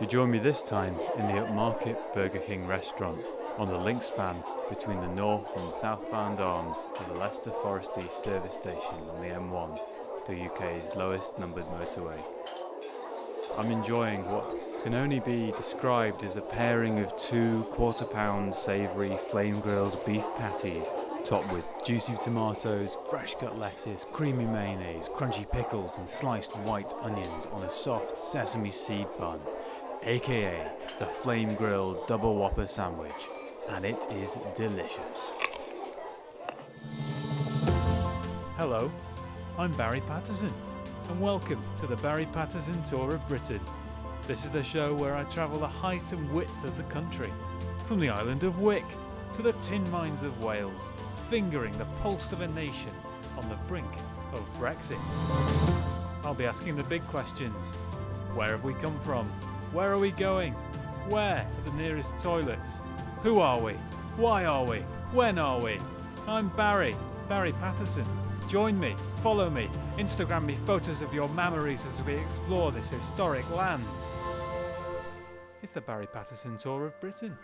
You join me this time in the upmarket Burger King restaurant on the link span between the north and southbound arms of the Leicester Forest East service station on the M1, the UK's lowest numbered motorway. I'm enjoying what can only be described as a pairing of two quarter pound savoury flame grilled beef patties topped with juicy tomatoes, fresh cut lettuce, creamy mayonnaise, crunchy pickles, and sliced white onions on a soft sesame seed bun, aka the flame grilled double whopper sandwich, and it is delicious. Hello, I'm Barry Patterson, and welcome to the Barry Patterson Tour of Britain. This is the show where I travel the height and width of the country, from the island of Wick to the tin mines of Wales, fingering the pulse of a nation on the brink of Brexit. I'll be asking the big questions. Where have we come from? Where are we going? Where are the nearest toilets? Who are we? Why are we? When are we? I'm Barry, Barry Patterson. Join me, follow me, Instagram me photos of your memories as we explore this historic land. It's the Barry Patterson Tour of Britain.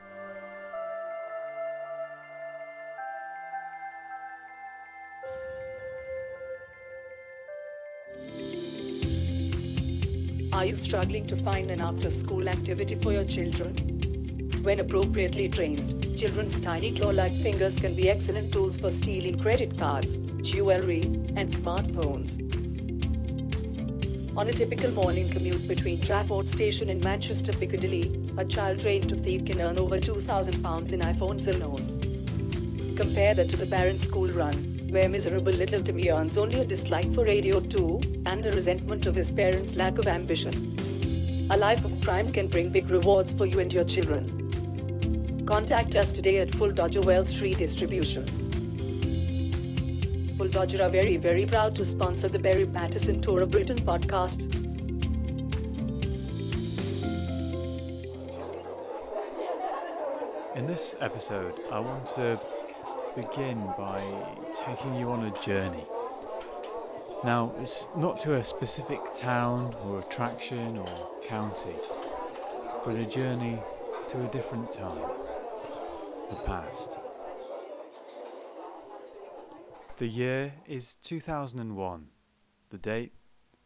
Are you struggling to find an after school activity for your children? When appropriately trained, children's tiny claw like fingers can be excellent tools for stealing credit cards, jewelry, and smartphones. On a typical morning commute between Trafford Station and Manchester Piccadilly, a child trained to thieve can earn over £2,000 in iPhones alone. Compare that to the parent school run, where miserable little Timmy earns only a dislike for Radio 2 and a resentment of his parents' lack of ambition. A life of crime can bring big rewards for you and your children. Contact us today at Fuldodger Wealth Redistribution. Full Dodger are very, very proud to sponsor the Barry Patterson Tour of Britain podcast. In this episode, I want to begin by taking you on a journey. Now, it's not to a specific town or attraction or county, but a journey to a different time, the past. The year is 2001, the date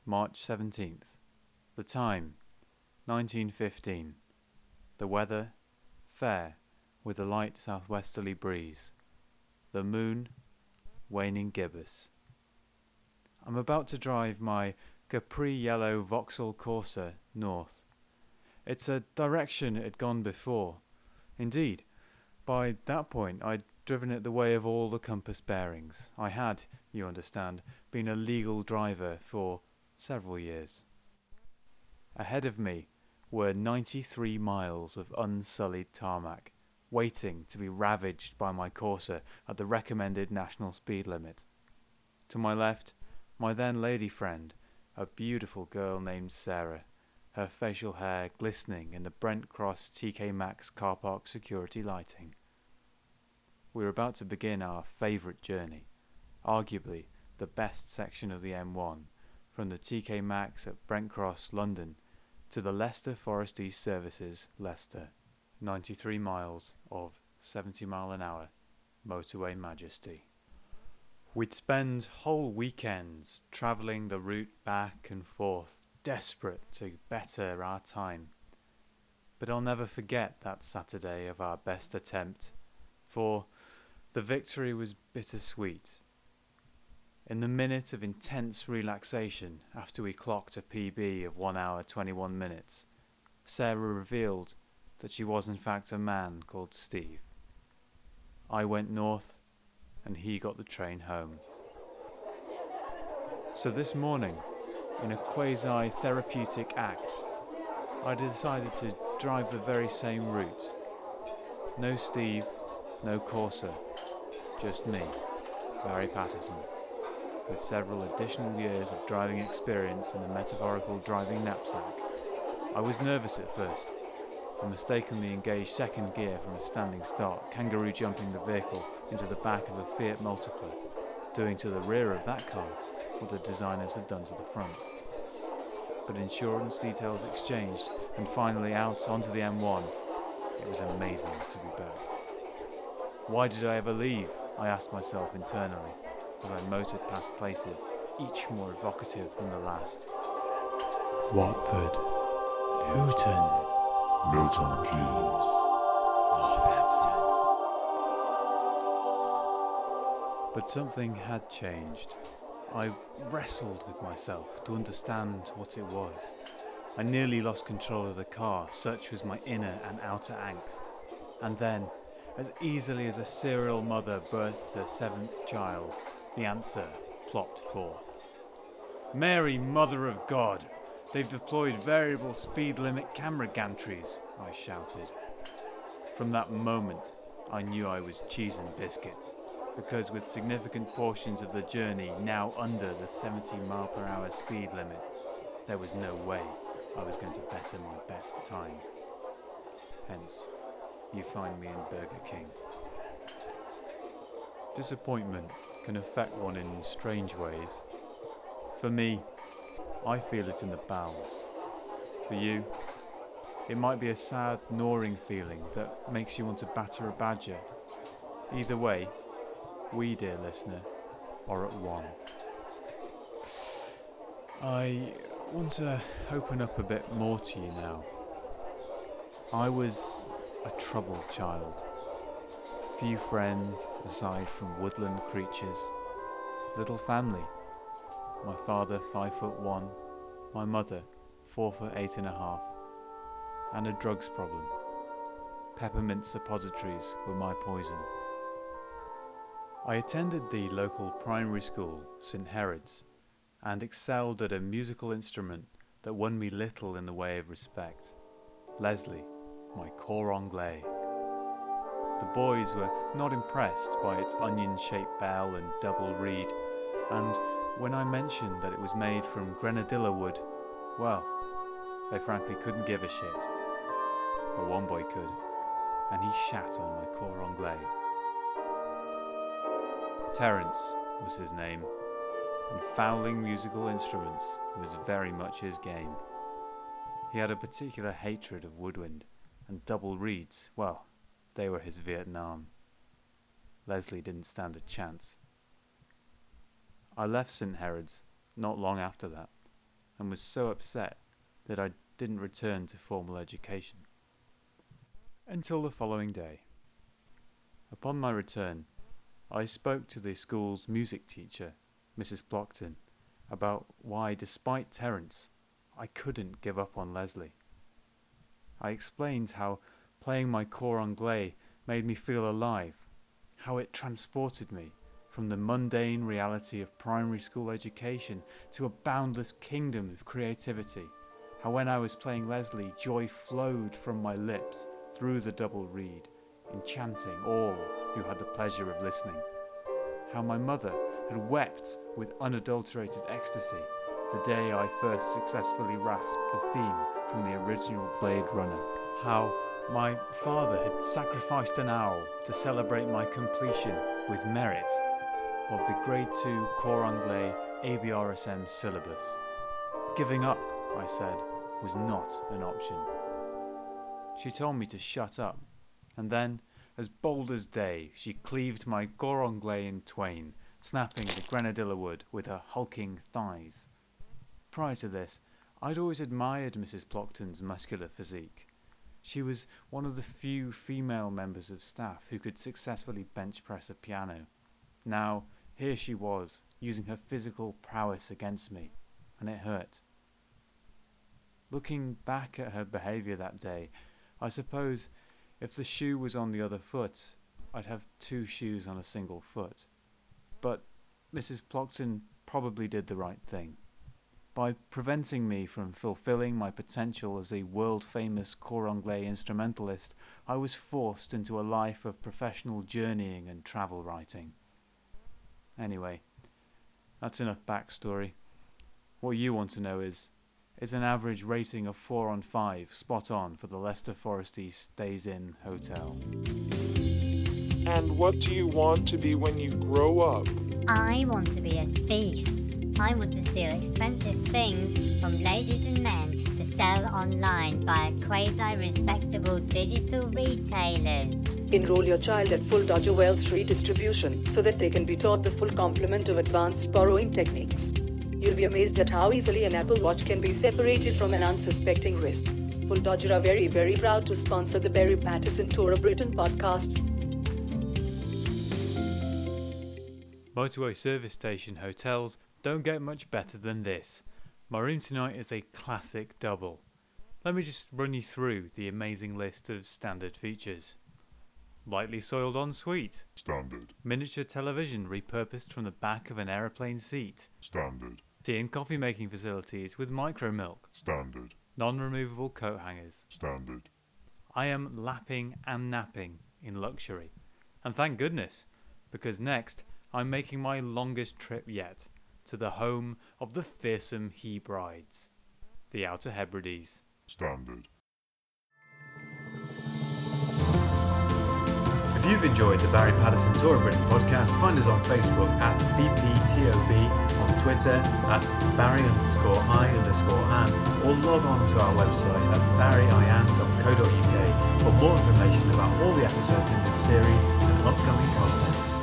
March 17th, the time 1915, the weather fair with a light southwesterly breeze, the moon waning gibbous. I'm about to drive my Capri yellow Vauxhall Corsa north. It's a direction it had gone before. Indeed, by that point I'd driven it the way of all the compass bearings. I had, you understand, been a legal driver for several years. Ahead of me were 93 miles of unsullied tarmac, waiting to be ravaged by my Corsa at the recommended national speed limit. To my left, my then lady friend, a beautiful girl named Sarah, her facial hair glistening in the Brent Cross TK Maxx car park security lighting. We were about to begin our favourite journey, arguably the best section of the M1, from the TK Maxx at Brent Cross, London, to the Leicester Forest East Services, Leicester. 93 miles of 70 mile an hour motorway majesty. We'd spend whole weekends travelling the route back and forth, desperate to better our time. But I'll never forget that Saturday of our best attempt, for the victory was bittersweet. In the minute of intense relaxation after we clocked a PB of 1 hour 21 minutes, Sarah revealed that she was in fact a man called Steve. I went north and he got the train home. So this morning, in a quasi therapeutic act, I decided to drive the very same route. No Steve, no Corsa, just me, Barry Patterson, with several additional years of driving experience in a metaphorical driving knapsack. I was nervous at first, and mistakenly engaged second gear from a standing start, kangaroo jumping the vehicle into the back of a Fiat Multipla, doing to the rear of that car what the designers had done to the front. but insurance details exchanged, and finally out onto the M1. It was amazing to be back. Why did I ever leave? I asked myself internally as I motored past places, each more evocative than the last. Watford, Luton, Milton Keynes. Northampton. But something had changed. I wrestled with myself to understand what it was. I nearly lost control of the car, such was my inner and outer angst. And then, as easily as a serial mother births her seventh child, the answer plopped forth. Mary, Mother of God! They've deployed variable speed limit camera gantries, I shouted. From that moment, I knew I was cheese and biscuits, because with significant portions of the journey now under the 70 mile per hour speed limit, there was no way I was going to better my best time. Hence, you find me in Burger King. Disappointment can affect one in strange ways. For me, I feel it in the bowels. For you, it might be a sad, gnawing feeling that makes you want to batter a badger. Either way, we, dear listener, are at one. I want to open up a bit more to you now. I was a troubled child. Few friends aside from woodland creatures. Little family. My father five foot one, my mother four foot eight and a half, and a drugs problem. Peppermint suppositories were my poison. I attended the local primary school, St Herod's, and excelled at a musical instrument that won me little in the way of respect. Leslie, my cor anglais. The boys were not impressed by its onion shaped bell and double reed, and when I mentioned that it was made from grenadilla wood, well, they frankly couldn't give a shit. But one boy could, and he shat on my cor anglais. Terence was his name, and fouling musical instruments was very much his game. He had a particular hatred of woodwind, and double reeds, well, they were his Vietnam. Leslie didn't stand a chance. I left St. Herod's not long after that, and was so upset that I didn't return to formal education. Until the following day. Upon my return, I spoke to the school's music teacher, Mrs. Plockton, about why, despite Terence, I couldn't give up on Leslie. I explained how playing my cor anglais made me feel alive, how it transported me from the mundane reality of primary school education to a boundless kingdom of creativity, how when I was playing Leslie, joy flowed from my lips through the double reed, enchanting all who had the pleasure of listening, how my mother had wept with unadulterated ecstasy the day I first successfully rasped the theme from the original Blade Runner. How my father had sacrificed an owl to celebrate my completion with merit of the Grade 2 Cor Anglais ABRSM syllabus. Giving up, I said, was not an option. She told me to shut up, and then, as bold as day, she cleaved my Cor Anglais in twain, snapping the grenadilla wood with her hulking thighs. Prior to this, I'd always admired Mrs. Plockton's muscular physique. She was one of the few female members of staff who could successfully bench press a piano. Now, here she was, using her physical prowess against me, and it hurt. Looking back at her behaviour that day, I suppose if the shoe was on the other foot, I'd have two shoes on a single foot. But Mrs. Plockton probably did the right thing. By preventing me from fulfilling my potential as a world famous cor anglais instrumentalist, I was forced into a life of professional journeying and travel writing. Anyway, that's enough backstory. What you want to know is is an average rating of 4 on 5 spot on for the Leicester Forest East Days Inn Hotel? And what do you want to be when you grow up? I want to be a thief. I want to steal expensive things from ladies and men to sell online via quasi respectable digital retailers. Enroll your child at Fuldodger Wealth Redistribution so that they can be taught the full complement of advanced borrowing techniques. You'll be amazed at how easily an Apple Watch can be separated from an unsuspecting wrist. Fuldodger are very, very proud to sponsor the Barry Patterson Tour of Britain podcast. Motorway service station hotels don't get much better than this. My room tonight is a classic double. Let me just run you through the amazing list of standard features. Lightly soiled ensuite, Standard. miniature television repurposed from the back of an aeroplane seat, Standard. tea and coffee making facilities with micro milk, Standard. non removable coat hangers. Standard. I am lapping and napping in luxury. And thank goodness, because next I'm making my longest trip yet to the home of the fearsome he brides, the Outer Hebrides. Standard. You've enjoyed the Barry Patterson Tour of Britain podcast, find us on Facebook at BPTOB, on Twitter at Barry underscore I underscore Ann, or log on to our website at barryan.co.uk for more information about all the episodes in this series and upcoming content.